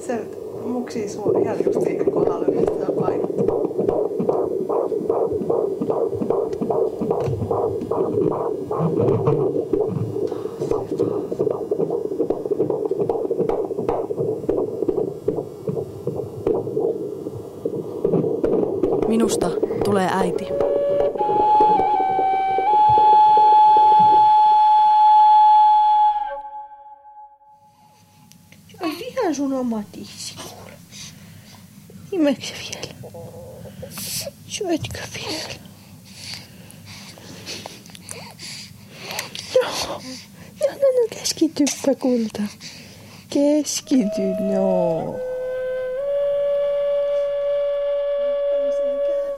Se muksii sua ihan just kohdalle, mistä sä. Minusta tulee äiti. Syötkö vielä? Joo. No, no, no, keskityppä kulta. Keskity, no.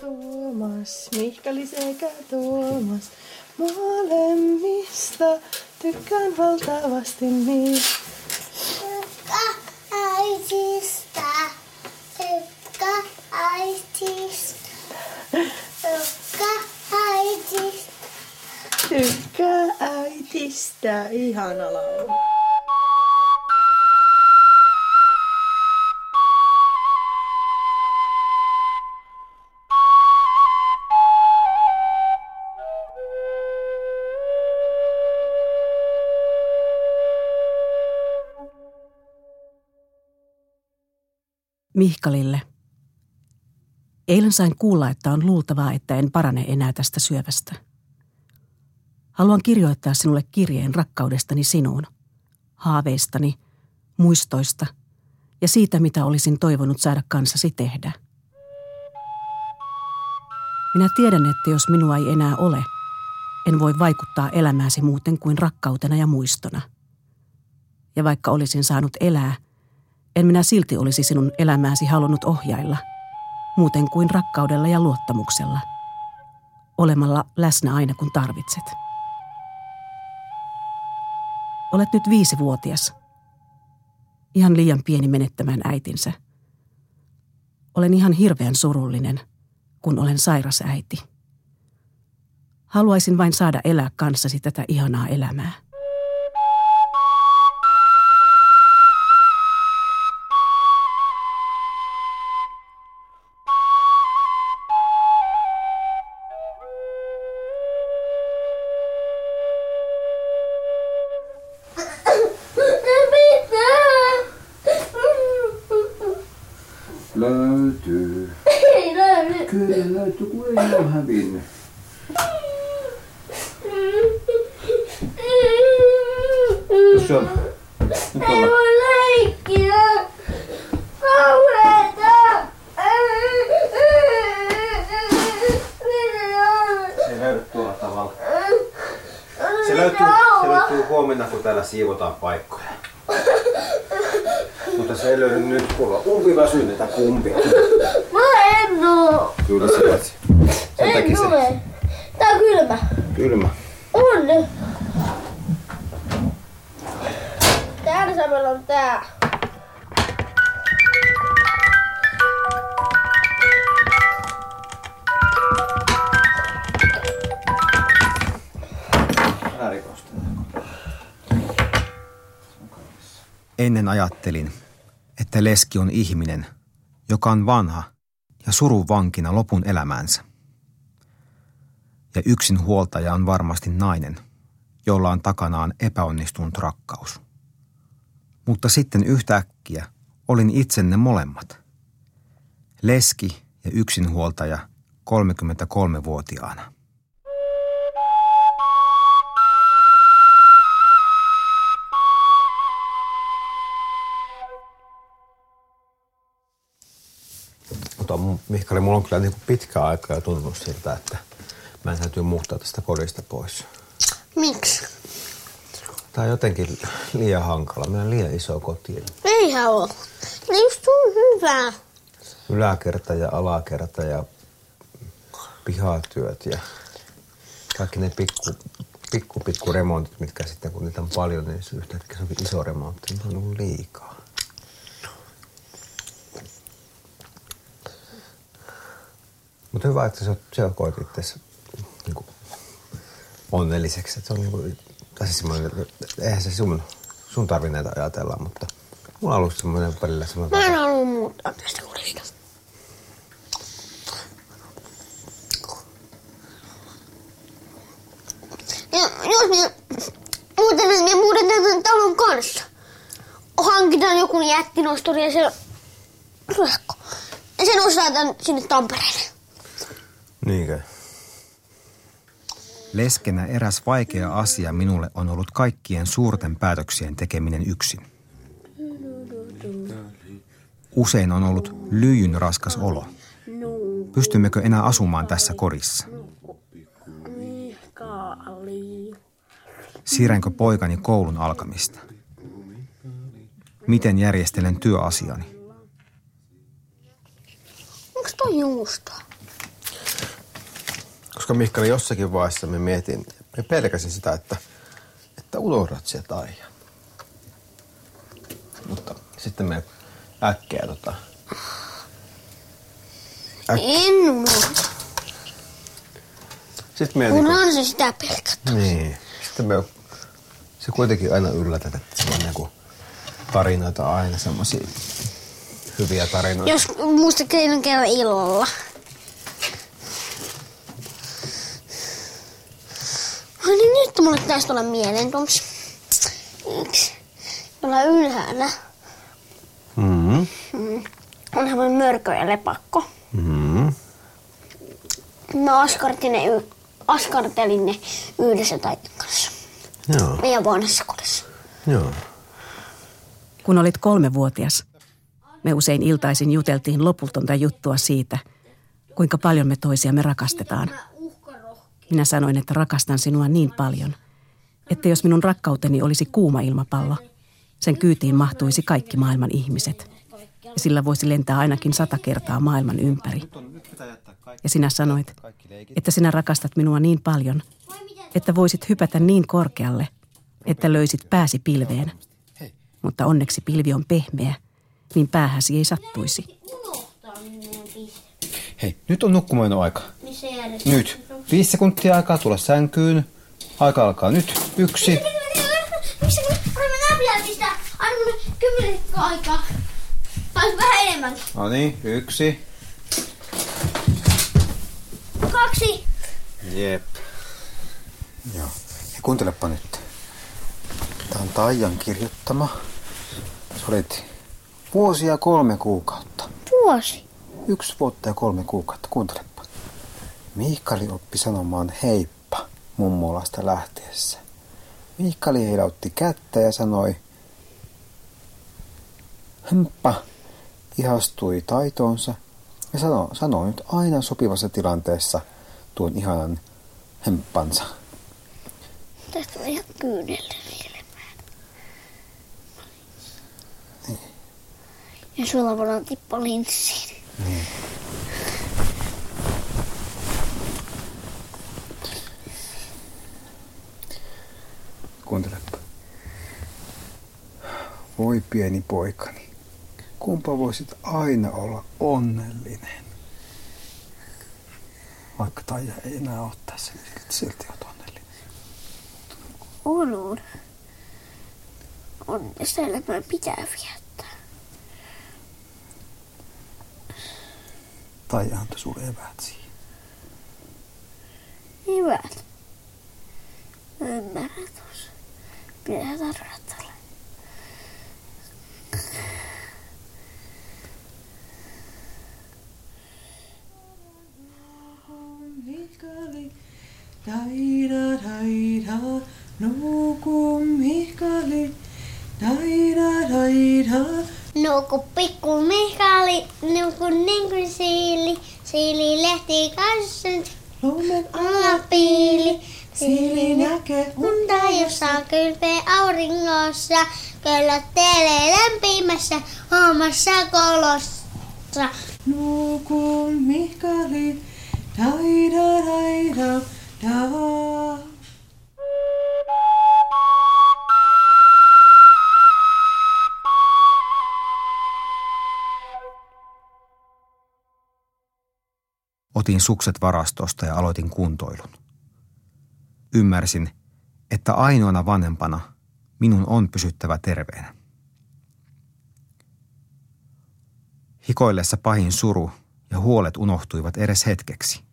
Tuomas, Mihkali sekä Tuomas. Molemmista tykkään valtavasti niin. Tykkä äitistä. Tykkä äitistä. Tykkä äitistä. Tykkää äitistä. Ihana laulu. Mihkalille. Eilen sain kuulla, että on luultavaa, että en parane enää tästä syövästä. Haluan kirjoittaa sinulle kirjeen rakkaudestani sinuun, haaveistani, muistoista ja siitä, mitä olisin toivonut saada kanssasi tehdä. Minä tiedän, että jos minua ei enää ole, en voi vaikuttaa elämääsi muuten kuin rakkautena ja muistona. Ja vaikka olisin saanut elää, en minä silti olisi sinun elämääsi halunnut ohjailla, muuten kuin rakkaudella ja luottamuksella, olemalla läsnä aina kun tarvitset. Olet nyt viisivuotias. Ihan liian pieni menettämään äitinsä. Olen ihan hirveän surullinen, kun olen sairas äiti. Haluaisin vain saada elää kanssasi tätä ihanaa elämää. Kyllä löytyy, kun ei ole hävinnyt. Tuossa on. Nyt Ei ollaan. voi leikkiä. Kauheeta. Se löydy tuolla tavalla. Se löytyy, se löytyy huomenna, kun täällä siivotaan paikkoja. Mutta se ei löydy nyt, kun on umpi väsyneitä kumpia. Mä en oo. Kyllä se löytyy. Sen takia En se. Tää on kylmä. kylmä. On. Täällä samalla on tää. Ennen ajattelin, että leski on ihminen, joka on vanha ja surun vankina lopun elämäänsä. Ja yksin huoltaja on varmasti nainen, jolla on takanaan epäonnistunut rakkaus. Mutta sitten yhtäkkiä olin itsenne molemmat. Leski ja yksinhuoltaja 33-vuotiaana. Mutta Mihkali, mulla on kyllä niin pitkä aika jo tuntunut siltä, että mä en täytyy muuttaa tästä kodista pois. Miksi? Tää on jotenkin liian hankala. Meillä on liian iso koti. Eihän oo. Ne just on hyvä. Yläkerta ja alakerta ja pihatyöt ja kaikki ne pikku, pikku, pikku remontit, mitkä sitten kun niitä on paljon, niin yhtäkkiä se onkin iso remontti. Niin on ollut liikaa. Mutta hyvä, että sä, sä koet itse niin onnelliseksi. Että se on niin kuin, tai siis semmoinen, eihän se sun, sun tarvii näitä ajatella, mutta mulla on ollut semmoinen välillä Mä semmoinen... en halua muuttaa tästä kodista. Ja jos minä muuten minä muutan tämän talon kanssa. Hankitaan joku jättinosturi ja se Röhko. Ja sen osataan sinne Tampereelle. Niinkö? Leskenä eräs vaikea asia minulle on ollut kaikkien suurten päätöksien tekeminen yksin. Usein on ollut lyijyn raskas olo. Pystymmekö enää asumaan tässä kodissa? Siirränkö poikani koulun alkamista? Miten järjestelen työasiani? Onko toi juustoa? Koska Mihkali jossakin vaiheessa me mietin, me pelkäsin sitä, että, että unohdat sieltä Aija. Mutta sitten me äkkiä tota, En unohda. sitten mietin, Kun kun, on se sitä pelkät. niin, sitten me, se kuitenkin aina yllätät, että se on niinku tarinoita aina semmosia hyviä tarinoita. Jos muista keinon kerran illalla. Ai niin nyt mulle taisi tulla mieleen tuossa yksi. Tuolla ylhäällä Mm-hmm. on semmoinen mörkö ja lepakko. Mm-hmm. Mä askartelin ne, y- askartelin ne yhdessä taitin kanssa. Joo, Meidän vanhassa kodissa. joo. Kun olit kolmevuotias, me usein iltaisin juteltiin lopultonta juttua siitä, kuinka paljon me toisiamme rakastetaan. Minä sanoin, että rakastan sinua niin paljon, että jos minun rakkauteni olisi kuuma ilmapallo, sen kyytiin mahtuisi kaikki maailman ihmiset. Ja sillä voisi lentää ainakin sata kertaa maailman ympäri. Ja sinä sanoit, että sinä rakastat minua niin paljon, että voisit hypätä niin korkealle, että löysit pääsi pilveen. Mutta onneksi pilvi on pehmeä, niin päähäsi ei sattuisi. Hei, nyt on nukkumaan aika. Nyt. Viisi sekuntia aikaa tulla sänkyyn. Aika alkaa nyt. Yksi. Miksi kymmenen aikaa. Tai vähän enemmän. No niin, yksi. Kaksi. Jep. Joo. Ja kuuntelepa nyt. Tämä on Taijan kirjoittama. Sä olit vuosia kolme kuukautta. Vuosi. Yksi vuotta ja kolme kuukautta. Kuuntelepa. Miikkali oppi sanomaan heippa mummolasta lähtiessä. Miikkali heilautti kättä ja sanoi Hemppa ihastui taitoonsa ja sanoi, sanoi nyt aina sopivassa tilanteessa tuon ihanan hemppansa. Tästä on ihan kyynelle nielemään. Ja sulla voidaan tippa linssiin. Kuuntelepa. Voi pieni poikani, kumpa voisit aina olla onnellinen. Vaikka Taija ei enää ole tässä, niin silti olet onnellinen. On, on. Onnesta elämää pitää viettää. Taija antoi sulle eväät siihen. Hyvät. Ymmärrän tuossa. Pitää tarkastella. Mihkali, Otin sukset varastosta ja aloitin kuntoilun. Ymmärsin, että ainoana vanhempana minun on pysyttävä terveenä. Hikoillessa pahin suru ja huolet unohtuivat edes hetkeksi.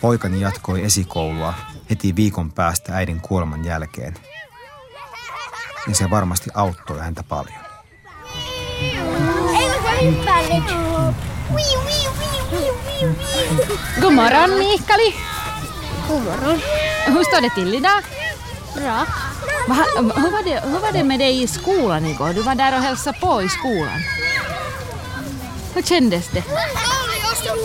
Poikani jatkoi esikoulua heti viikon päästä äidin kuoleman jälkeen. Ja se varmasti auttoi häntä paljon. God morgon Mikaeli! God morgon. Hur står det till idag? Bra. Va, hur, var det, hur var det med dig i skolan igår? Du var där och hälsade på i skolan. Hur kändes det?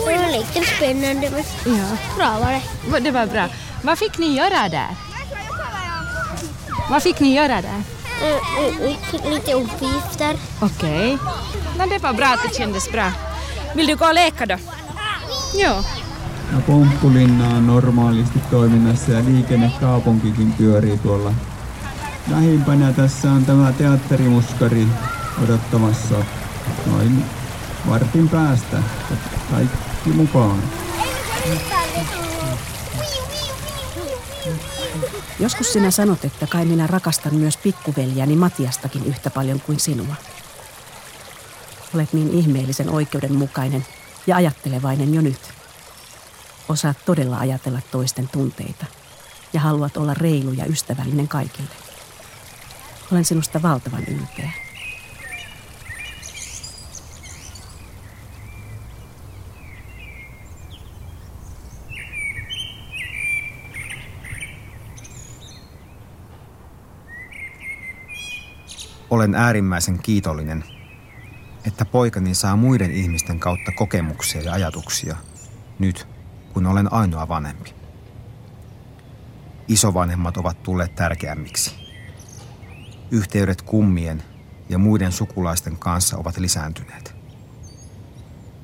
Det var lite spännande men Ja. bra var det. Det var bra. Vad fick ni göra där? Vad fick ni göra där? Eh, eh, Lite uppgifter. Okei. No det var bra att det kändes bra. Vill du gå och leka då? Joo. Ja Pomppulinna on normaalisti toiminnassa ja liikennekaupunkikin pyörii tuolla. Lähimpänä tässä on tämä teatterimuskari odottamassa noin vartin päästä. Kaikki mukaan. Joskus sinä sanot, että kai minä rakastan myös pikkuveljäni Matiastakin yhtä paljon kuin sinua. Olet niin ihmeellisen oikeudenmukainen ja ajattelevainen jo nyt. Osaat todella ajatella toisten tunteita ja haluat olla reilu ja ystävällinen kaikille. Olen sinusta valtavan ylpeä. Olen äärimmäisen kiitollinen, että poikani saa muiden ihmisten kautta kokemuksia ja ajatuksia nyt, kun olen ainoa vanhempi. Isovanhemmat ovat tulleet tärkeämmiksi. Yhteydet kummien ja muiden sukulaisten kanssa ovat lisääntyneet.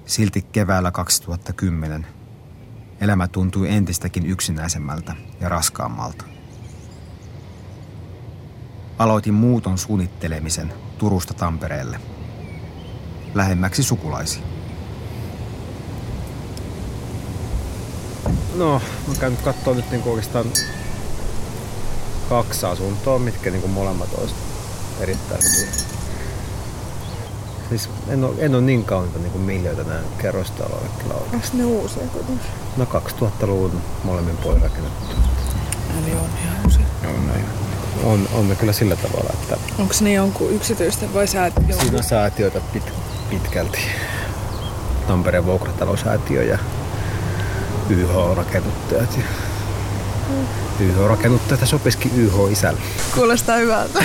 Silti keväällä 2010 elämä tuntui entistäkin yksinäisemmältä ja raskaammalta. Aloitin muuton suunnittelemisen Turusta Tampereelle. Lähemmäksi sukulaisia. No, mä käyn nyt kattoo nyt niinku oikeastaan kaksi asuntoa, mitkä niinku molemmat olisi erittäin hyviä. Siis en ole, en ole niin kaunita niinku miljöitä näin kerrostaloille kyllä oikein. Onks ne uusia kuitenkin? No 2000-luvun molemmin puolin rakennettu. Eli on ihan uusia. On, näin. on, on ne kyllä sillä tavalla, että Onks ne jonkun yksityisten vai sä et siinä on säätiöitä pit, pitkälti. Tampereen vuokratalosäätiö ja YH-rakennuttajat. Ja YH-rakennuttajat sopisikin YH-isälle. Kuulostaa hyvältä.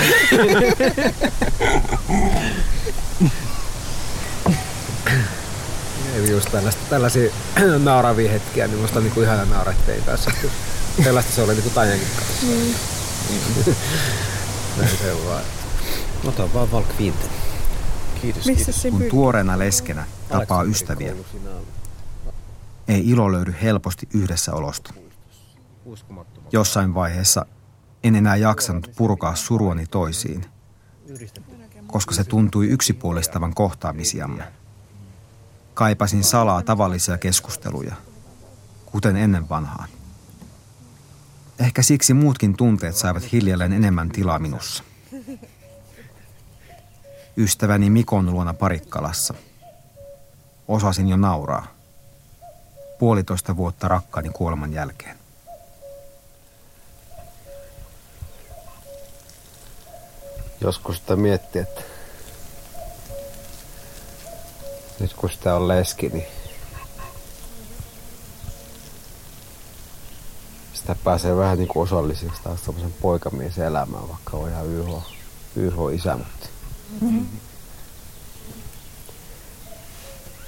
Eli just tällaista, tällaisia nauravia hetkiä, niin musta on niinku ihana naurattein kanssa. Sellaista se oli niinku Tajankin kanssa. Mm. Näin se on vaan. Ota vaan Valk Kiitos, Missä se Kun tuoreena leskenä tapaa ystäviä, ei ilo löydy helposti yhdessä olosta. Jossain vaiheessa en enää jaksanut purkaa suruani toisiin, koska se tuntui yksipuolistavan kohtaamisiamme. Kaipasin salaa tavallisia keskusteluja, kuten ennen vanhaan. Ehkä siksi muutkin tunteet saivat hiljalleen enemmän tilaa minussa. Ystäväni Mikon luona Parikkalassa. Osasin jo nauraa. Puolitoista vuotta rakkaani kuoleman jälkeen. Joskus sitä miettii, että nyt kun sitä on leski, niin sitä pääsee vähän niin kuin osalliseksi taas poikamiesen elämään, vaikka on ihan YH, YH-isä, mutta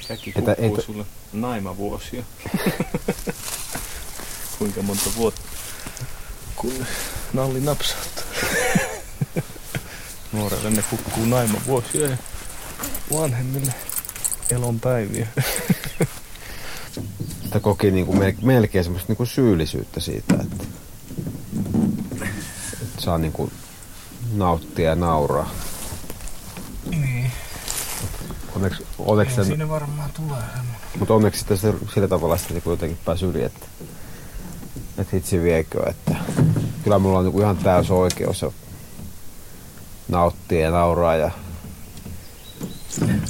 Säkin Että kuuluu ei- sulle naimavuosia. Kuinka monta vuotta? Kun nalli napsauttaa. Nuorelle ne kukkuu naimavuosia ja vanhemmille elonpäiviä. sitä koki niin kuin melkein semmoista niin kuin syyllisyyttä siitä, että, että saa niin kuin nauttia ja nauraa. Niin. Onneksi, onneksi sen, Siinä varmaan tulee mutta onneksi sitä sillä tavalla sitten niin kuin jotenkin pääsi yli, että, että hitsi viekö, että kyllä mulla on niinku ihan täys oikeus ja nauttia ja nauraa ja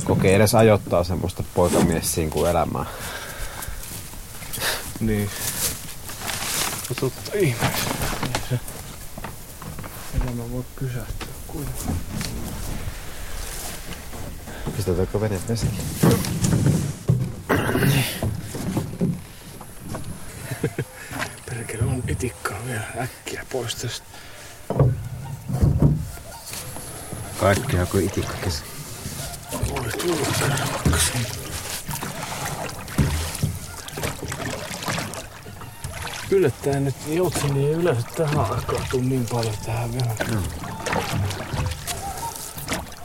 kokee edes ajoittaa semmoista poikamies kuin elämää. Niin. No totta ihmeessä. Se elämä voi pysähtyä kuitenkaan. Pistetäänkö vene vesiin? Perkele on etikkaa vielä äkkiä pois tästä. Kaikkea kuin itikka kesä. Voi tulla karvaksi. Yllättäen nyt joutseni ei yleensä tähän aikaan tuu niin paljon tähän vielä. No.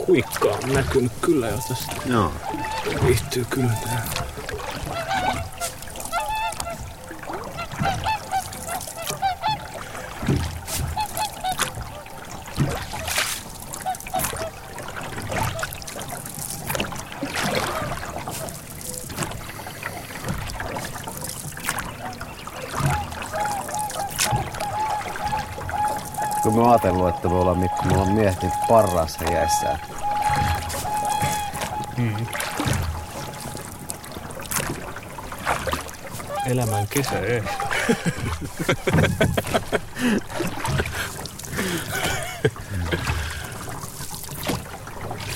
Kuikkaa on näkynyt kyllä jo tästä. Joo. Viihtyy kyllä tähän. Kun mä oon ajatellut, että me ollaan Mikko, me ollaan miehet niin parhaassa iässä. Mm. Elämän kesä ei.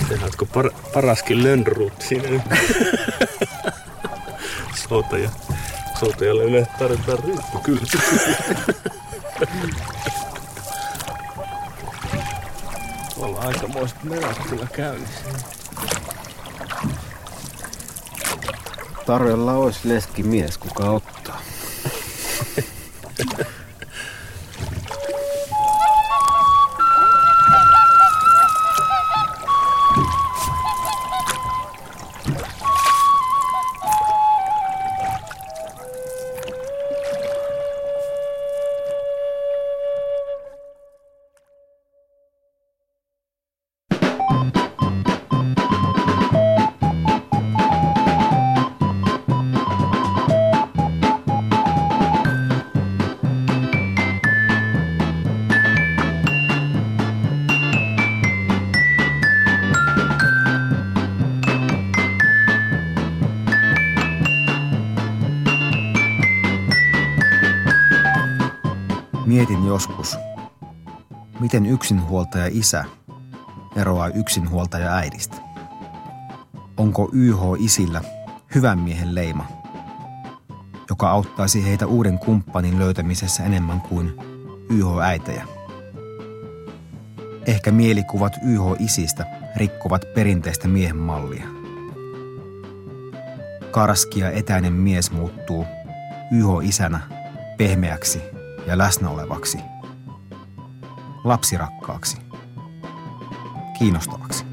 Tehdäänkö par, paraskin lönnruut siinä nyt? Soutaja. Soutajalle yleensä tarvitaan ryppy kyllä. Ollaan aikamoiset menot kyllä käynnissä. Tarjolla olisi leski mies, kuka ottaa. Mietin joskus, miten yksinhuoltaja isä eroaa yksinhuoltaja äidistä. Onko YH isillä hyvän miehen leima, joka auttaisi heitä uuden kumppanin löytämisessä enemmän kuin YH äitejä? Ehkä mielikuvat YH isistä rikkovat perinteistä miehen mallia. Karski ja etäinen mies muuttuu YH isänä pehmeäksi ja läsnäolevaksi, lapsirakkaaksi, kiinnostavaksi.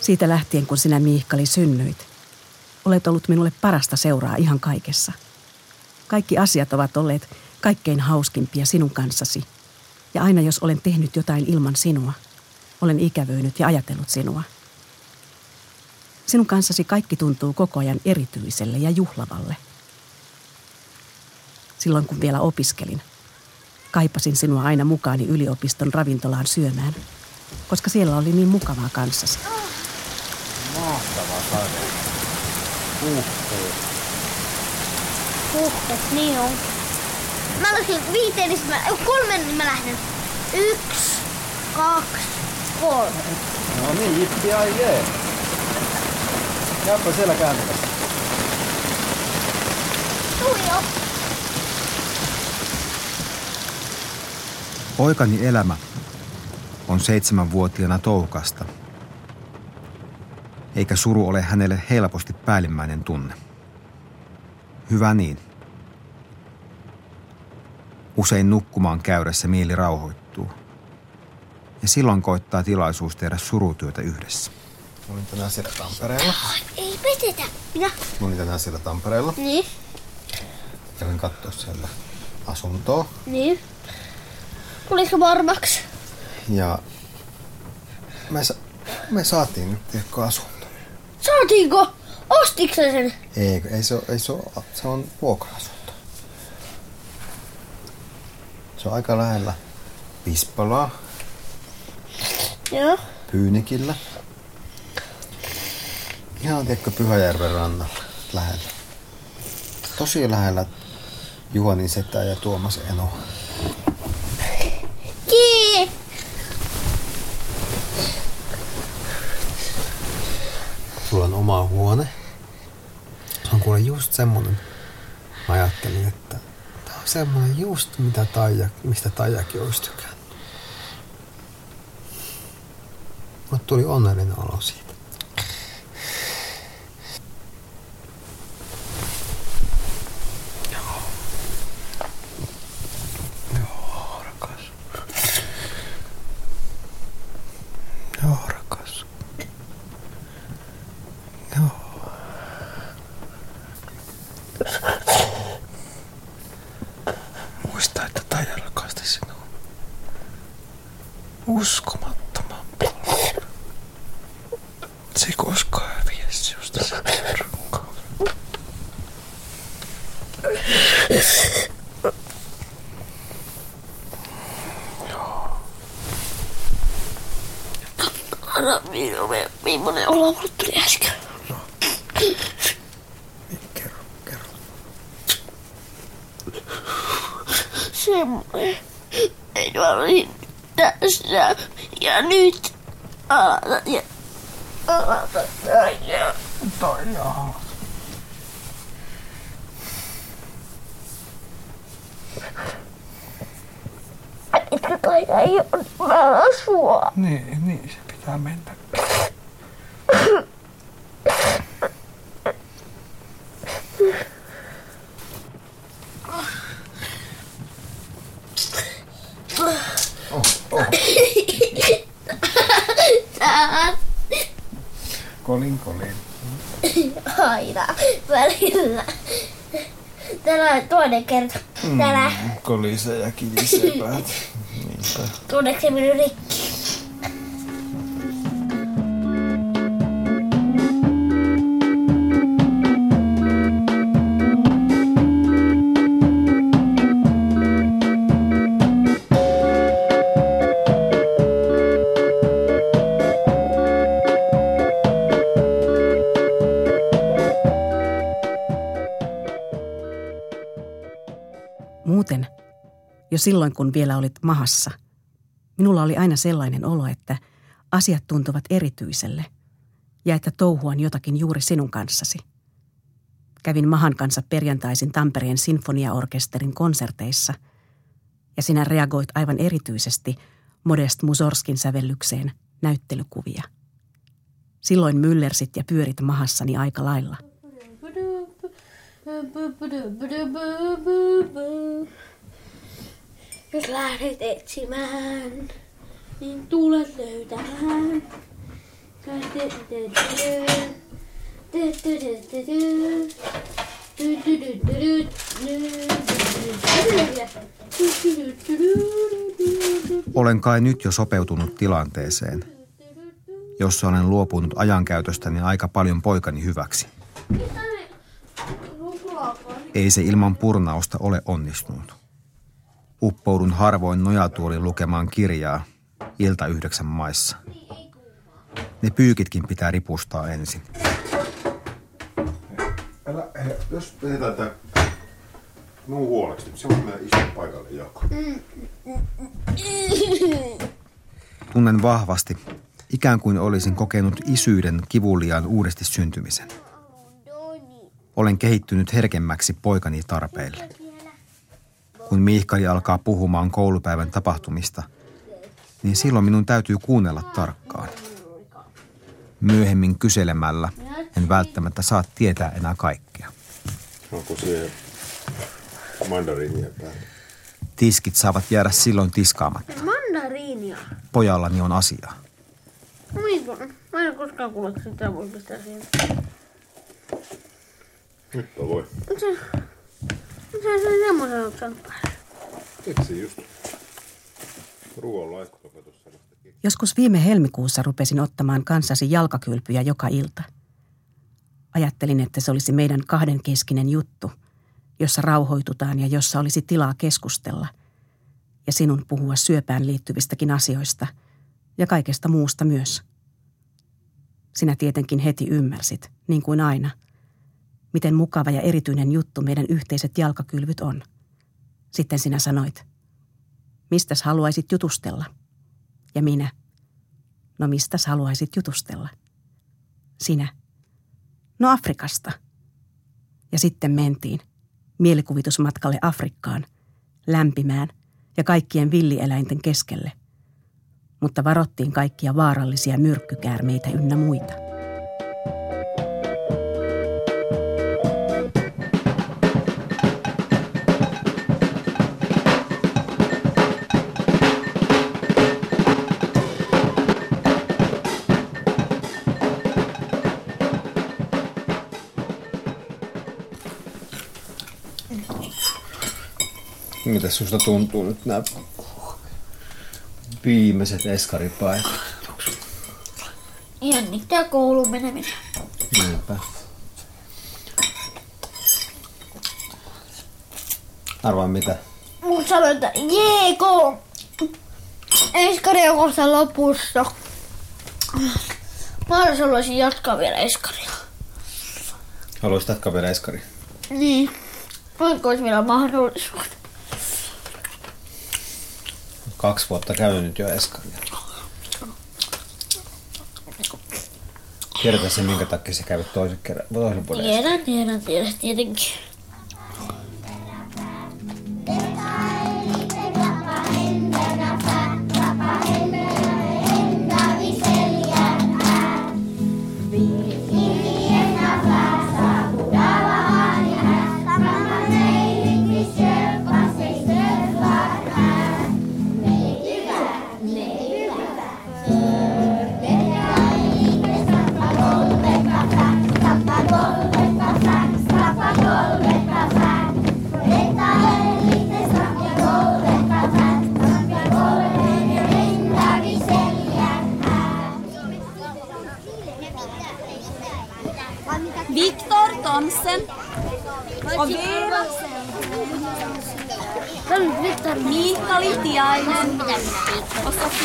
Siitä lähtien, kun sinä Miikkali synnyit, olet ollut minulle parasta seuraa ihan kaikessa. Kaikki asiat ovat olleet kaikkein hauskimpia sinun kanssasi. Ja aina jos olen tehnyt jotain ilman sinua, olen ikävöinyt ja ajatellut sinua. Sinun kanssasi kaikki tuntuu koko ajan erityiselle ja juhlavalle. Silloin kun vielä opiskelin, kaipasin sinua aina mukaani yliopiston ravintolaan syömään, koska siellä oli niin mukavaa kanssasi. Huhhuh. Huhhuh, niin on. Mä lasken viiteen, niin mä, kolmen, niin mä lähden. Yksi, kaksi, kolme. No niin, jippi ai jee. Jääpä siellä kääntämässä. Tuli jo. Poikani elämä on seitsemänvuotiaana toukasta, eikä suru ole hänelle helposti päällimmäinen tunne. Hyvä niin. Usein nukkumaan käydessä mieli rauhoittuu. Ja silloin koittaa tilaisuus tehdä surutyötä yhdessä. Mä olin tänään siellä Tampereella. Ei petetä. Minä? Mä olin tänään siellä Tampereella. Niin. kävin katsoa sieltä asuntoa. Niin. Tulisiko varmaksi? Ja me, sa- me saatiin nyt asunto. Saatiinko? Ostitko sen? Ei, ei se, ei se, ole, se on vuokra-asunto. Se on aika lähellä Pispalaa, Joo. Pyynikillä. Ihan tiedätkö Pyhäjärven rannalla lähellä. Tosi lähellä Juhanin setä ja Tuomas Eno. Kii! Sulla on oma huone. Se on kuule just semmonen. Mä ajattelin, että tää on semmonen just mitä Taija, mistä Taijakin olisi tykännyt. Mut tuli onnellinen olo siitä. Joo. Joo, rakas. Joo, rakas. Joo. Muista, että Taija rakasti sinua. Uskomattoman paljon. Se ei koskaan häviä sinusta se rakkaus. Anna minulle, millainen olo mulle tuli äsken. Kerro, kerro. Semmoinen. Mä olin tässä ja nyt alata ja alata ja. Etkö tai ei ole mä asua. Niin, niin se pitää mennä. Tää aina välillä. Tänään toinen kerta. Tänään Kolisee ja kilisee päät. Tunneeko se minun rikki? Jo silloin kun vielä olit mahassa, minulla oli aina sellainen olo, että asiat tuntuvat erityiselle ja että touhuan jotakin juuri sinun kanssasi. Kävin Mahan kanssa perjantaisin Tampereen sinfoniaorkesterin konserteissa ja sinä reagoit aivan erityisesti Modest Musorskin sävellykseen näyttelykuvia. Silloin myllersit ja pyörit mahassani aika lailla. Jos lähdet etsimään, niin tulet löytämään. Olen kai nyt jo sopeutunut tilanteeseen, jossa olen luopunut ajankäytöstäni aika paljon poikani hyväksi. Ei se ilman purnausta ole onnistunut. Uppoudun harvoin nojatuolin lukemaan kirjaa ilta yhdeksän maissa. Ne pyykitkin pitää ripustaa ensin. Älä, he, jos vedetään tää minun huoleksi, niin se on meidän isän paikalle jako. Tunnen vahvasti, ikään kuin olisin kokenut isyyden kivuliaan uudesti syntymisen. Olen kehittynyt herkemmäksi poikani tarpeille. Kun Miihkali alkaa puhumaan koulupäivän tapahtumista, niin silloin minun täytyy kuunnella tarkkaan. Myöhemmin kyselemällä en välttämättä saa tietää enää kaikkea. Onko siihen mandariinia päällä? Tiskit saavat jäädä silloin tiskaamatta. Mandariinia. Pojallani on asiaa. No minkä? Mä en koskaan kuullut sitä voi pistää siihen. Nyt on voi. Se, Se semmoisen. Keksi just. Joskus viime helmikuussa rupesin ottamaan kanssasi jalkakylpyjä joka ilta. Ajattelin, että se olisi meidän kahdenkeskinen juttu, jossa rauhoitutaan ja jossa olisi tilaa keskustella. Ja sinun puhua syöpään liittyvistäkin asioista ja kaikesta muusta myös. Sinä tietenkin heti ymmärsit, niin kuin aina, miten mukava ja erityinen juttu meidän yhteiset jalkakylvyt on. Sitten sinä sanoit, mistäs haluaisit jutustella? Ja minä, no mistäs haluaisit jutustella? Sinä, no Afrikasta. Ja sitten mentiin mielikuvitusmatkalle Afrikkaan, lämpimään ja kaikkien villieläinten keskelle. Mutta varottiin kaikkia vaarallisia myrkkykäärmeitä ynnä muita. Mitä susta tuntuu nyt nämä viimeiset eskaripäivät? Jännittää kouluun meneminen. Niinpä. Arvaa mitä? Mut sanoi, että jee, koulu. Eskari on kohta lopussa. Mä haluaisin jatkaa vielä eskaria. Haluaisit jatkaa vielä eskari? Niin. Olisi vielä mahdollisuus? Kaksi vuotta käynyt nyt jo eskaria. Tiedätkö se, minkä takia sä kävit toisen kerran, toisen Tiedän, tiedän, tiedän, tietenkin.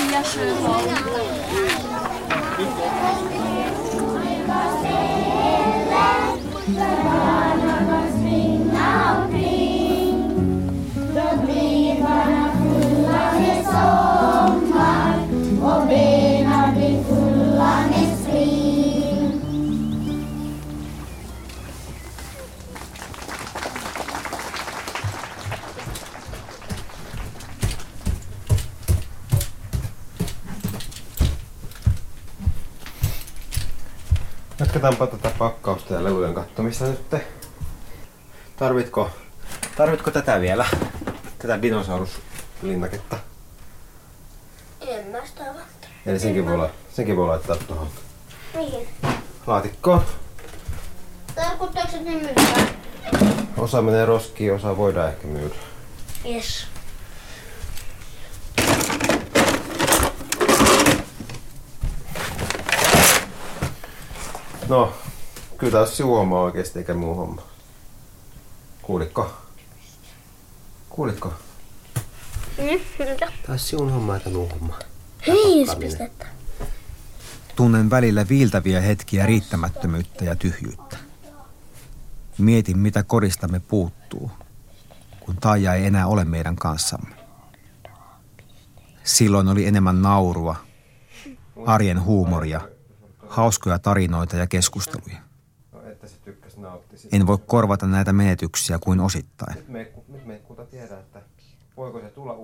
你要是走 Tarvitko, tarvitko tätä vielä? Tätä dinosauruslinnaketta. En mä sitä välttämättä. Eli senkin voi, la- senkin voi laittaa tuohon Mihin? laatikkoon. Tarkoittaako se ne myydään? Osa menee roskiin, osa voidaan ehkä myydä. Yes. No, kyllä sinun homma oikeesti eikä muu homma. Kuulitko? Kuulitko? Mm? Tää olisi sinun homma eikä muu homma. Viisi pistettä. Tunnen välillä viiltäviä hetkiä riittämättömyyttä ja tyhjyyttä. Mietin, mitä koristamme puuttuu, kun Taija ei enää ole meidän kanssamme. Silloin oli enemmän naurua, arjen huumoria, hauskoja tarinoita ja keskusteluja. Että. En voi korvata näitä menetyksiä kuin osittain. Että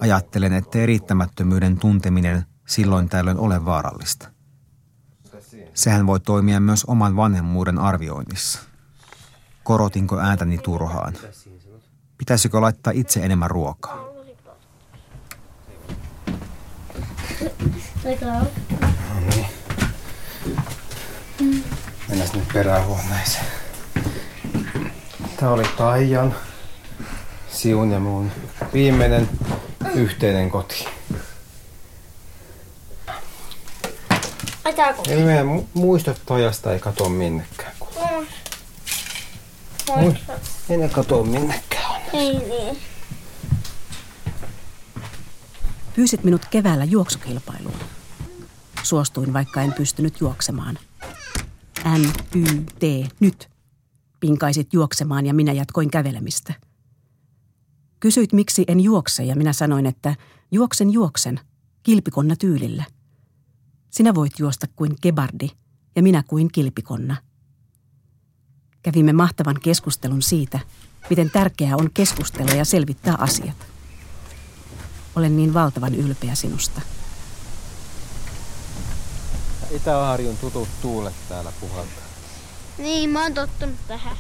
Ajattelen, ettei riittämättömyyden tunteminen silloin tällöin ole vaarallista. Sehän voi toimia myös oman vanhemmuuden arvioinnissa. Korotinko ääntäni turhaan? Pitäisikö laittaa itse enemmän ruokaa? No niin. Mennään nyt perähuoneeseen. Tää oli Taijan. Siun ja mun viimeinen yhteinen koti. Aitaako? Eli meidän mu- muistot pojasta ei katoa minnekään. Mui, ei ne katoa minnekään. Ei niin. Pyysit minut keväällä juoksukilpailuun. Suostuin, vaikka en pystynyt juoksemaan. N, Y, T, nyt. Pinkaisit juoksemaan ja minä jatkoin kävelemistä. Kysyit, miksi en juokse ja minä sanoin, että juoksen juoksen, kilpikonna tyylillä. Sinä voit juosta kuin kebardi ja minä kuin kilpikonna. Kävimme mahtavan keskustelun siitä, miten tärkeää on keskustella ja selvittää asiat. Olen niin valtavan ylpeä sinusta. Itä-Harjun tutut tuulet täällä puhaltaa. Niin, mä oon tottunut tähän.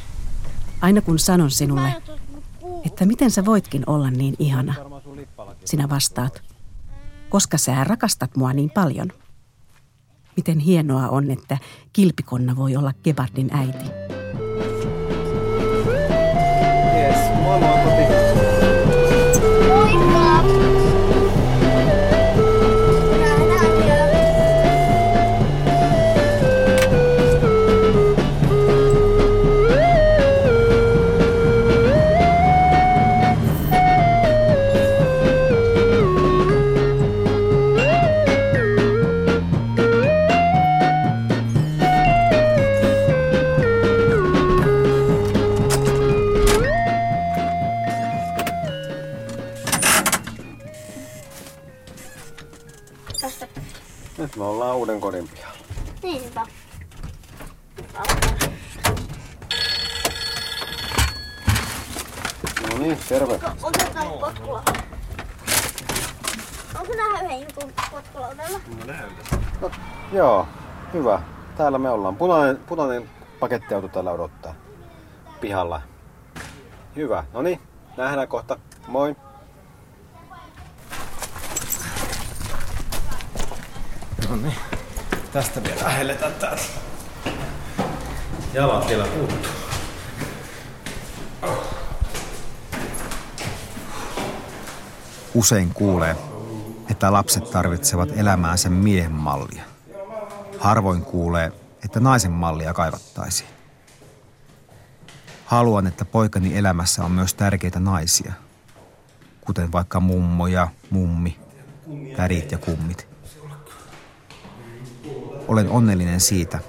Aina kun sanon sinulle, että miten sä voitkin olla niin ihana, sinä vastaat, koska sä rakastat mua niin paljon. Miten hienoa on, että kilpikonna voi olla Gebardin äiti. Yes, moi moi koti. Nyt me ollaan uuden kodin pihalla. Niinpä. No niin, terve. Otetaan potkula. Onko nää yhden jutun potkulaudella? No, joo, hyvä. Täällä me ollaan. Punainen, punainen pakettiauto täällä odottaa. Pihalla. Hyvä. No niin, nähdään kohta. Moi. No niin, tästä vielä helletään täältä. Jalat vielä puuttuu. Usein kuulee, että lapset tarvitsevat elämäänsä miehen mallia. Harvoin kuulee, että naisen mallia kaivattaisiin. Haluan, että poikani elämässä on myös tärkeitä naisia, kuten vaikka mummo ja mummi, tärit ja kummit. Olen onnellinen siitä,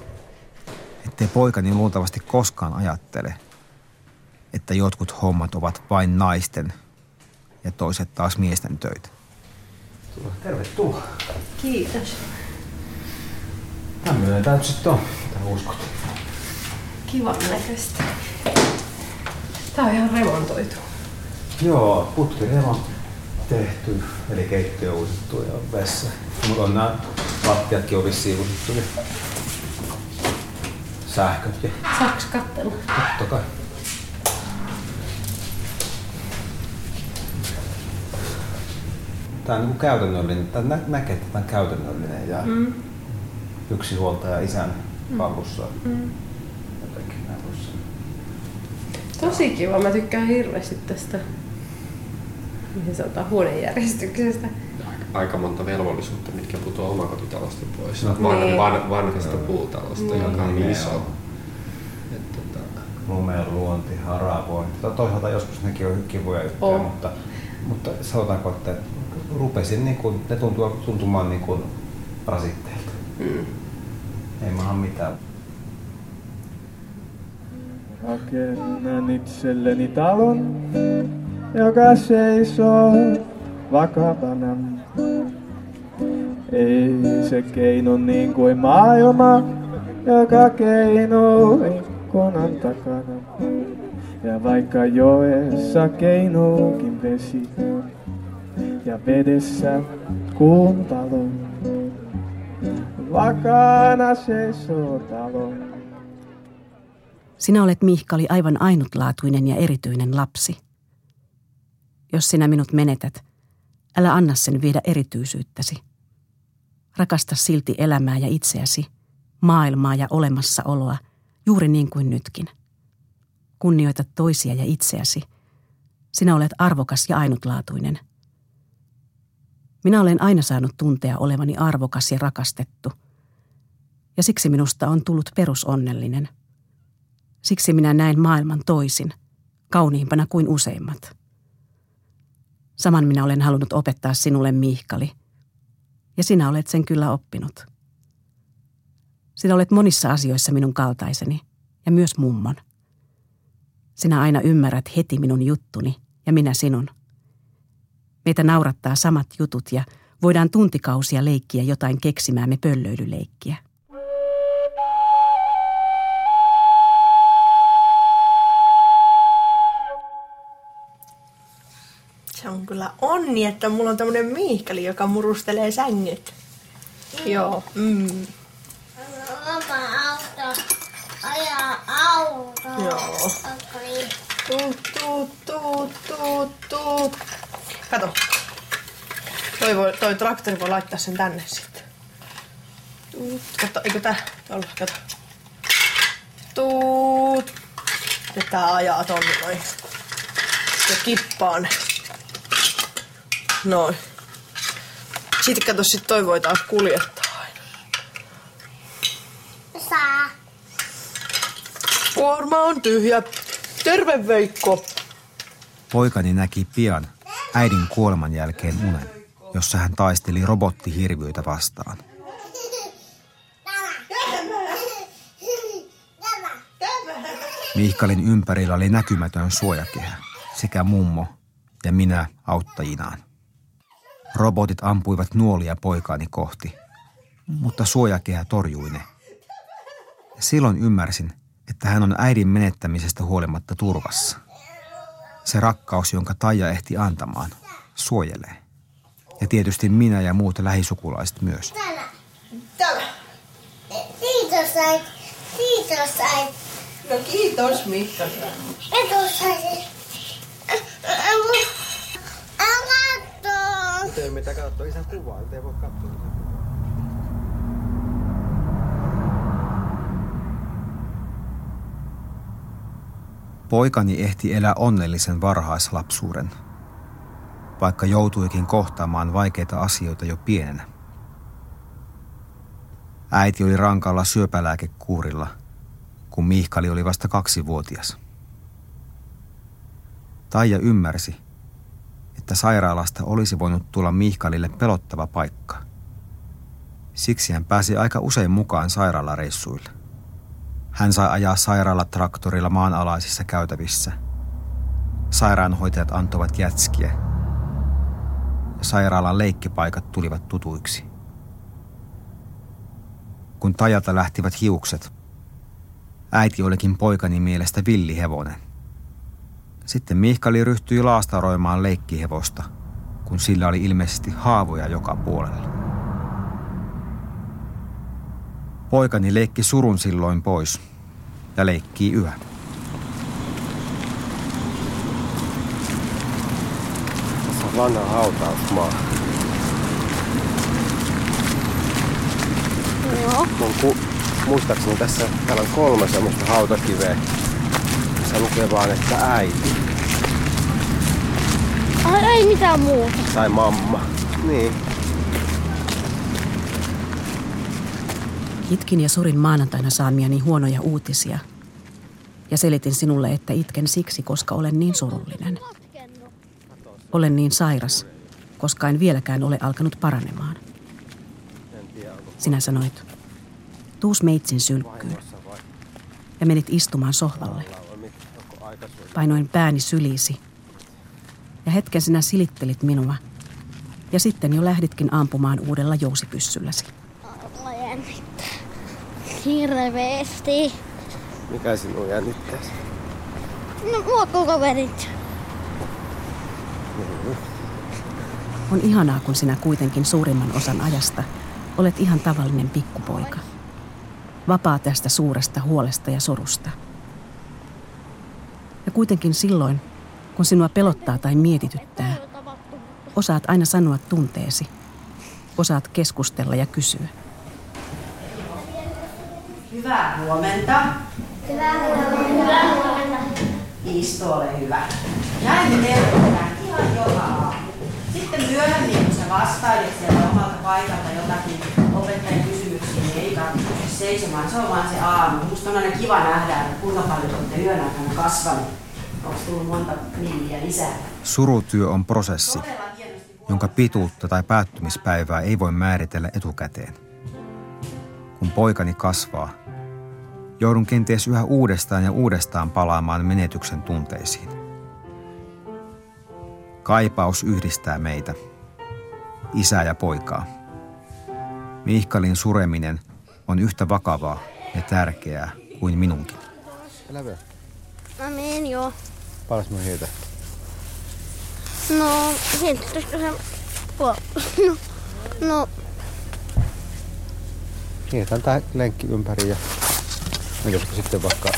ettei poikani luultavasti koskaan ajattele, että jotkut hommat ovat vain naisten ja toiset taas miesten töitä. Tervetuloa. Kiitos. Tämmöinen tää nyt sitten on, mitä uskot. Kivan näköistä. Tää on ihan remontoitu. Joo, putkirema tehty, eli keittiö uusittu ja vessa. Mutta on nämä lattiatkin on vissiin uusittu. ja Sähköt ja Saaks katsella? totta kai. Tää on niinku käytännöllinen, tää nä- näkee, että tää on käytännöllinen ja Mm. yksi huoltaja isän Mm. hallussa. Mm. Jotenkin näin voisi sanoa. Tosi kiva. Mä tykkään hirveästi tästä miten sanotaan, huonejärjestyksestä. Aika monta velvollisuutta, mitkä putoaa omakotitalosta pois. No. Van, Niin. van, vanhasta puutalosta, Niin. joka on Niin, iso. joo. Et, tota, lumeen luonti, haravointi. To- Toisaalta joskus nekin on kivoja juttuja, On. mutta, mutta sanotaanko, että rupesin niin kuin, ne tuntua, tuntumaan niin kuin rasitteilta. Mm. Ei mä mitään. Rakennan itselleni talon, joka seisoo vakavana. Ei se keino niin kuin maailma, joka keinoo ikkunan takana. Ja vaikka joessa keinookin vesi, ja vedessä kuun talo, vakana seisoo talo. Sinä olet Mihkali aivan ainutlaatuinen ja erityinen lapsi. Jos sinä minut menetät, älä anna sen viedä erityisyyttäsi. Rakasta silti elämää ja itseäsi, maailmaa ja olemassaoloa, juuri niin kuin nytkin. Kunnioita toisia ja itseäsi, Sinä olet arvokas ja ainutlaatuinen. Minä olen aina saanut tuntea olevani arvokas ja rakastettu. Ja siksi minusta on tullut perusonnellinen. Siksi minä näen maailman toisin, kauniimpana kuin useimmat. Saman minä olen halunnut opettaa sinulle, Mihkali. Ja sinä olet sen kyllä oppinut. Sinä olet monissa asioissa minun kaltaiseni, ja myös mummon. Sinä aina ymmärrät heti minun juttuni, ja minä sinun. Meitä naurattaa samat jutut, ja voidaan tuntikausia leikkiä jotain keksimäämme pöllöilyleikkiä. On kyllä onni, että mulla on tämmönen miihkali, joka murustelee sängyt. Joo. Mm. Mama auto. Ajaa auto. Joo. Tuut, tuut, tuut, tuut, tuut. Kato. Toi, voi, toi traktori voi laittaa sen tänne sitten. Tuut. Kato, eikö tää olla? Kato. Tuut. Ja tää ajaa tonne noin. Ja kippaan. Noin. Sitten kato, sit toi voi taas kuljettaa aina. Saa. Kuorma on tyhjä. Terve Veikko. Poikani näki pian äidin kuoleman jälkeen unen, jossa hän taisteli robottihirviöitä vastaan. Mihkalin ympärillä oli näkymätön suojakehä, sekä mummo ja minä auttajinaan. Robotit ampuivat nuolia poikaani kohti, mutta suojakehä torjui ne. Silloin ymmärsin, että hän on äidin menettämisestä huolimatta turvassa. Se rakkaus, jonka Taija ehti antamaan, suojelee. Ja tietysti minä ja muut lähisukulaiset myös. Täällä. Täällä. Kiitos äiti. Kiitos äiti. No kiitos Mikka. Kiitos äiti. Ei mitä katsoa isän kuvaa, nyt ei voi katsoa isän kuvaa. Poikani ehti elää onnellisen varhaislapsuuden, vaikka joutuikin kohtaamaan vaikeita asioita jo pienenä. Äiti oli rankalla syöpälääkekuurilla, kun Mihkali oli vasta kaksivuotias. Taija ymmärsi, että sairaalasta olisi voinut tulla Mihkalille pelottava paikka. Siksi hän pääsi aika usein mukaan sairaalareissuille. Hän sai ajaa sairaalatraktorilla maanalaisissa käytävissä. Sairaanhoitajat antoivat jätskiä. Ja sairaalan leikkipaikat tulivat tutuiksi. Kun Tajalta lähtivät hiukset, äiti olikin poikani mielestä villihevonen. Sitten Mihkali ryhtyi laastaroimaan leikkihevosta, kun sillä oli ilmeisesti haavoja joka puolella. Poikani leikki surun silloin pois ja leikkii yhä. Tässä on vanha hautausmaa. Joo. Mun ku, muistaakseni tässä täällä on kolme semmoista hautakiveä. Se lukee vaan, että äiti Ai, ei mitään muuta. tai mamma. Niin. Itkin ja surin maanantaina saamiani huonoja uutisia. Ja selitin sinulle, että itken siksi, koska olen niin surullinen. Olen niin sairas, koska en vieläkään ole alkanut paranemaan. Sinä sanoit, tuus meitsin sylkkyyn. Ja menit istumaan sohvalle. Painoin pääni syliisi. Ja hetken sinä silittelit minua. Ja sitten jo lähditkin ampumaan uudella jousipyssylläsi. Mulla jännittää. Hirveesti. Mikä sinun jännittäisi? No, luokkokaverit. On ihanaa, kun sinä kuitenkin suurimman osan ajasta olet ihan tavallinen pikkupoika. Vapaa tästä suuresta huolesta ja sorusta. Ja kuitenkin silloin, kun sinua pelottaa tai mietityttää, osaat aina sanoa tunteesi. Osaat keskustella ja kysyä. Hyvää huomenta. Hyvää huomenta. Istu, ole hyvä. Näin me ihan joka aamu. Sitten myöhemmin, kun sä vastailet sieltä omalta paikalta jotakin ei tarvitse seisomaan. Se on vaan se aamu. Musta on aina kiva nähdä, että kuinka paljon olette yön aikana kasvanut. Onko tullut monta milliä lisää? Surutyö on prosessi, jonka pituutta tai päättymispäivää ei voi määritellä etukäteen. Kun poikani kasvaa, joudun kenties yhä uudestaan ja uudestaan palaamaan menetyksen tunteisiin. Kaipaus yhdistää meitä, isää ja poikaa. Mihkalin sureminen on yhtä vakavaa ja tärkeää kuin minunkin. Elävä. Mä menen joo. Paras mun hiiltä. No, sitten se... No, no, Hiiletään tää lenkki ympäri ja menetkö sitten vaikka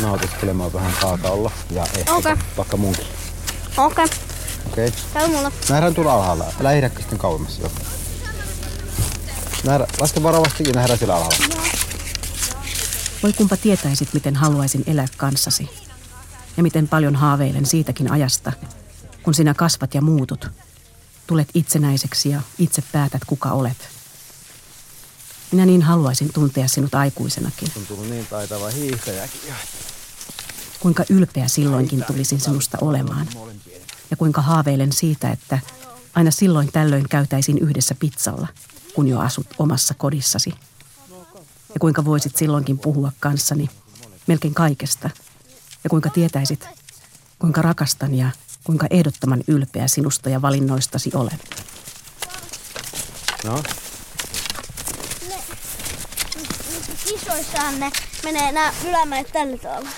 nautiskelemaan vähän kaakaolla ja ehkä Okei. vaikka munkin. okei. Okay. Okei. Okay. Käy mulla. Nähdään tuolla alhaalla. Älä hihdäkö sitten kauemmas. Joo. Nähdään, laske varovasti ja nähdään sillä alhaalla. Voi kumpa tietäisit, miten haluaisin elää kanssasi. Ja miten paljon haaveilen siitäkin ajasta, kun sinä kasvat ja muutut. Tulet itsenäiseksi ja itse päätät, kuka olet. Minä niin haluaisin tuntea sinut aikuisenakin. On tullut niin taitava hiihtäjäkin. Kuinka ylpeä silloinkin tulisin sinusta olemaan. Ja kuinka haaveilen siitä, että aina silloin tällöin käytäisiin yhdessä pizzalla, kun jo asut omassa kodissasi. Ja kuinka voisit silloinkin puhua kanssani melkein kaikesta. Ja kuinka tietäisit, kuinka rakastan ja kuinka ehdottoman ylpeä sinusta ja valinnoistasi olen. No, Kisoissaan ne menee nämä ylämäet tällä tavalla.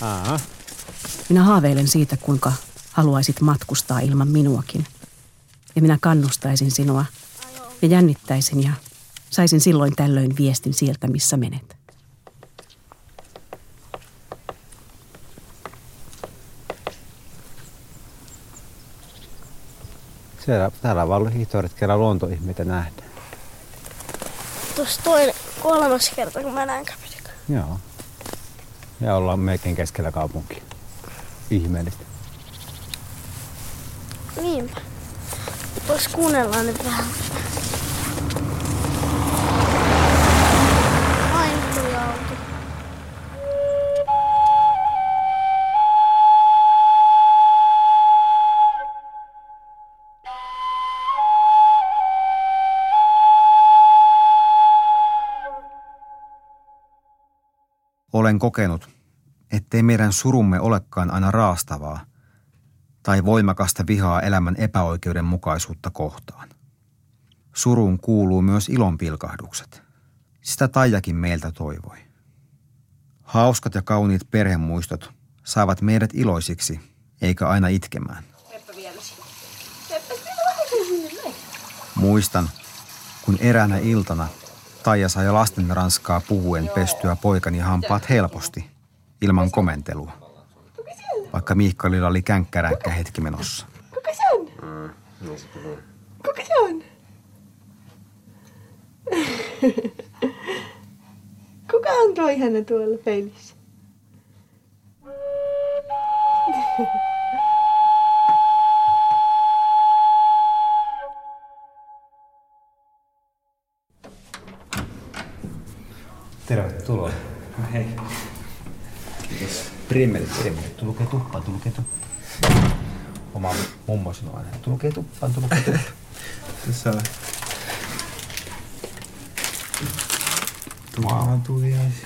Aha. Minä haaveilen siitä, kuinka haluaisit matkustaa ilman minuakin. Ja minä kannustaisin sinua ja jännittäisin ja saisin silloin tällöin viestin sieltä, missä menet. siellä, täällä on vaan ollut hiihtoretkellä luontoihmeitä nähdään. Tuossa toinen, kolmas kerta, kun mä näen käpytikön. Joo. Ja ollaan melkein keskellä kaupunkia. Ihmeellistä. Niinpä. Vois kuunnella nyt vähän. Olen kokenut, ettei meidän surumme olekaan aina raastavaa tai voimakasta vihaa elämän epäoikeudenmukaisuutta kohtaan. Suruun kuuluu myös ilonpilkahdukset. Sitä Taijakin meiltä toivoi. Hauskat ja kauniit perhemuistot saavat meidät iloisiksi, eikä aina itkemään. Muistan, kun eräänä iltana Taija sai lasten ranskaa puhuen pestyä poikani hampaat helposti, ilman komentelua. Vaikka Mihkalilla oli känkkäränkkä hetki menossa. Kuka se on? Kuka se on? Kuka on tuo ihana tuolla peilissä? Tervetuloa. Hei. Primmelit, primmelit. Tulkee tuppaan, tulkee tuppaan. Oma mummo sanoo aina, tulkee tuppaan, tulkee tuppaan. Tässä on Wow.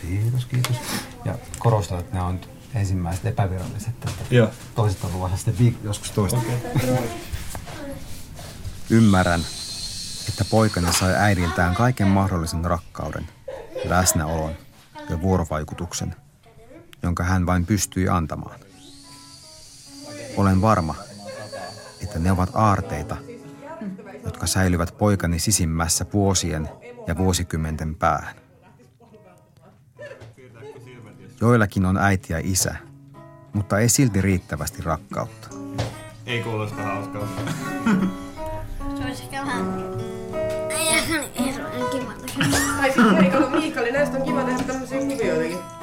Kiitos, kiitos. Ja korostan, että nämä on nyt ensimmäiset epäviralliset. Että Joo. Toiset on luvassa sitten viik- joskus toista. Okay. Ymmärrän, että poikani sai äidiltään kaiken mahdollisen rakkauden, läsnäolon ja vuorovaikutuksen, jonka hän vain pystyi antamaan. Olen varma, että ne ovat aarteita, jotka säilyvät poikani sisimmässä vuosien ja vuosikymmenten päähän. Joillakin on äiti ja isä, mutta ei silti riittävästi rakkautta. Ei kuulosta hauskalta. Se olisi ehkä vähän... Ei ehkä niin hirveän kiva. Tai sitten Miikali, näistä on kiva tehdä tämmöisiä kuvioitakin.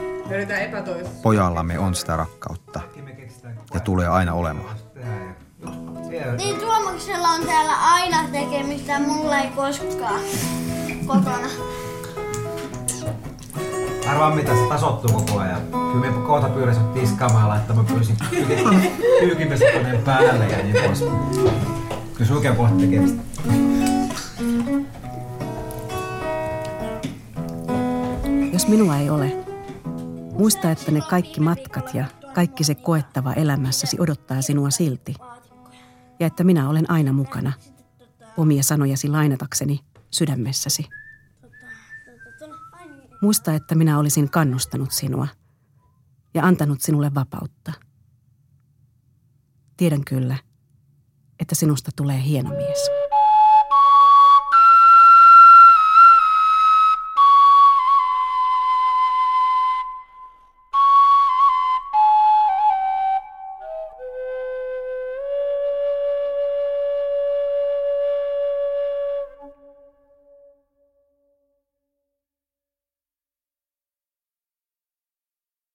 Pojallamme on sitä rakkautta ja tulee aina olemaan. Niin Tuomaksella on täällä aina tekemistä, mulla ei koskaan kotona. Arvaa mitä se tasottuu koko ajan. Kyllä me kohta pyydän tiskaamaan ja laittamaan pyysin pyykimesukoneen päälle ja niin pois. Kyllä sulkee kohta tekemistä. Jos minua ei ole, muista, että ne kaikki matkat ja kaikki se koettava elämässäsi odottaa sinua silti. Ja että minä olen aina mukana, omia sanojasi lainatakseni sydämessäsi. Muista, että minä olisin kannustanut sinua ja antanut sinulle vapautta. Tiedän kyllä, että sinusta tulee hieno mies.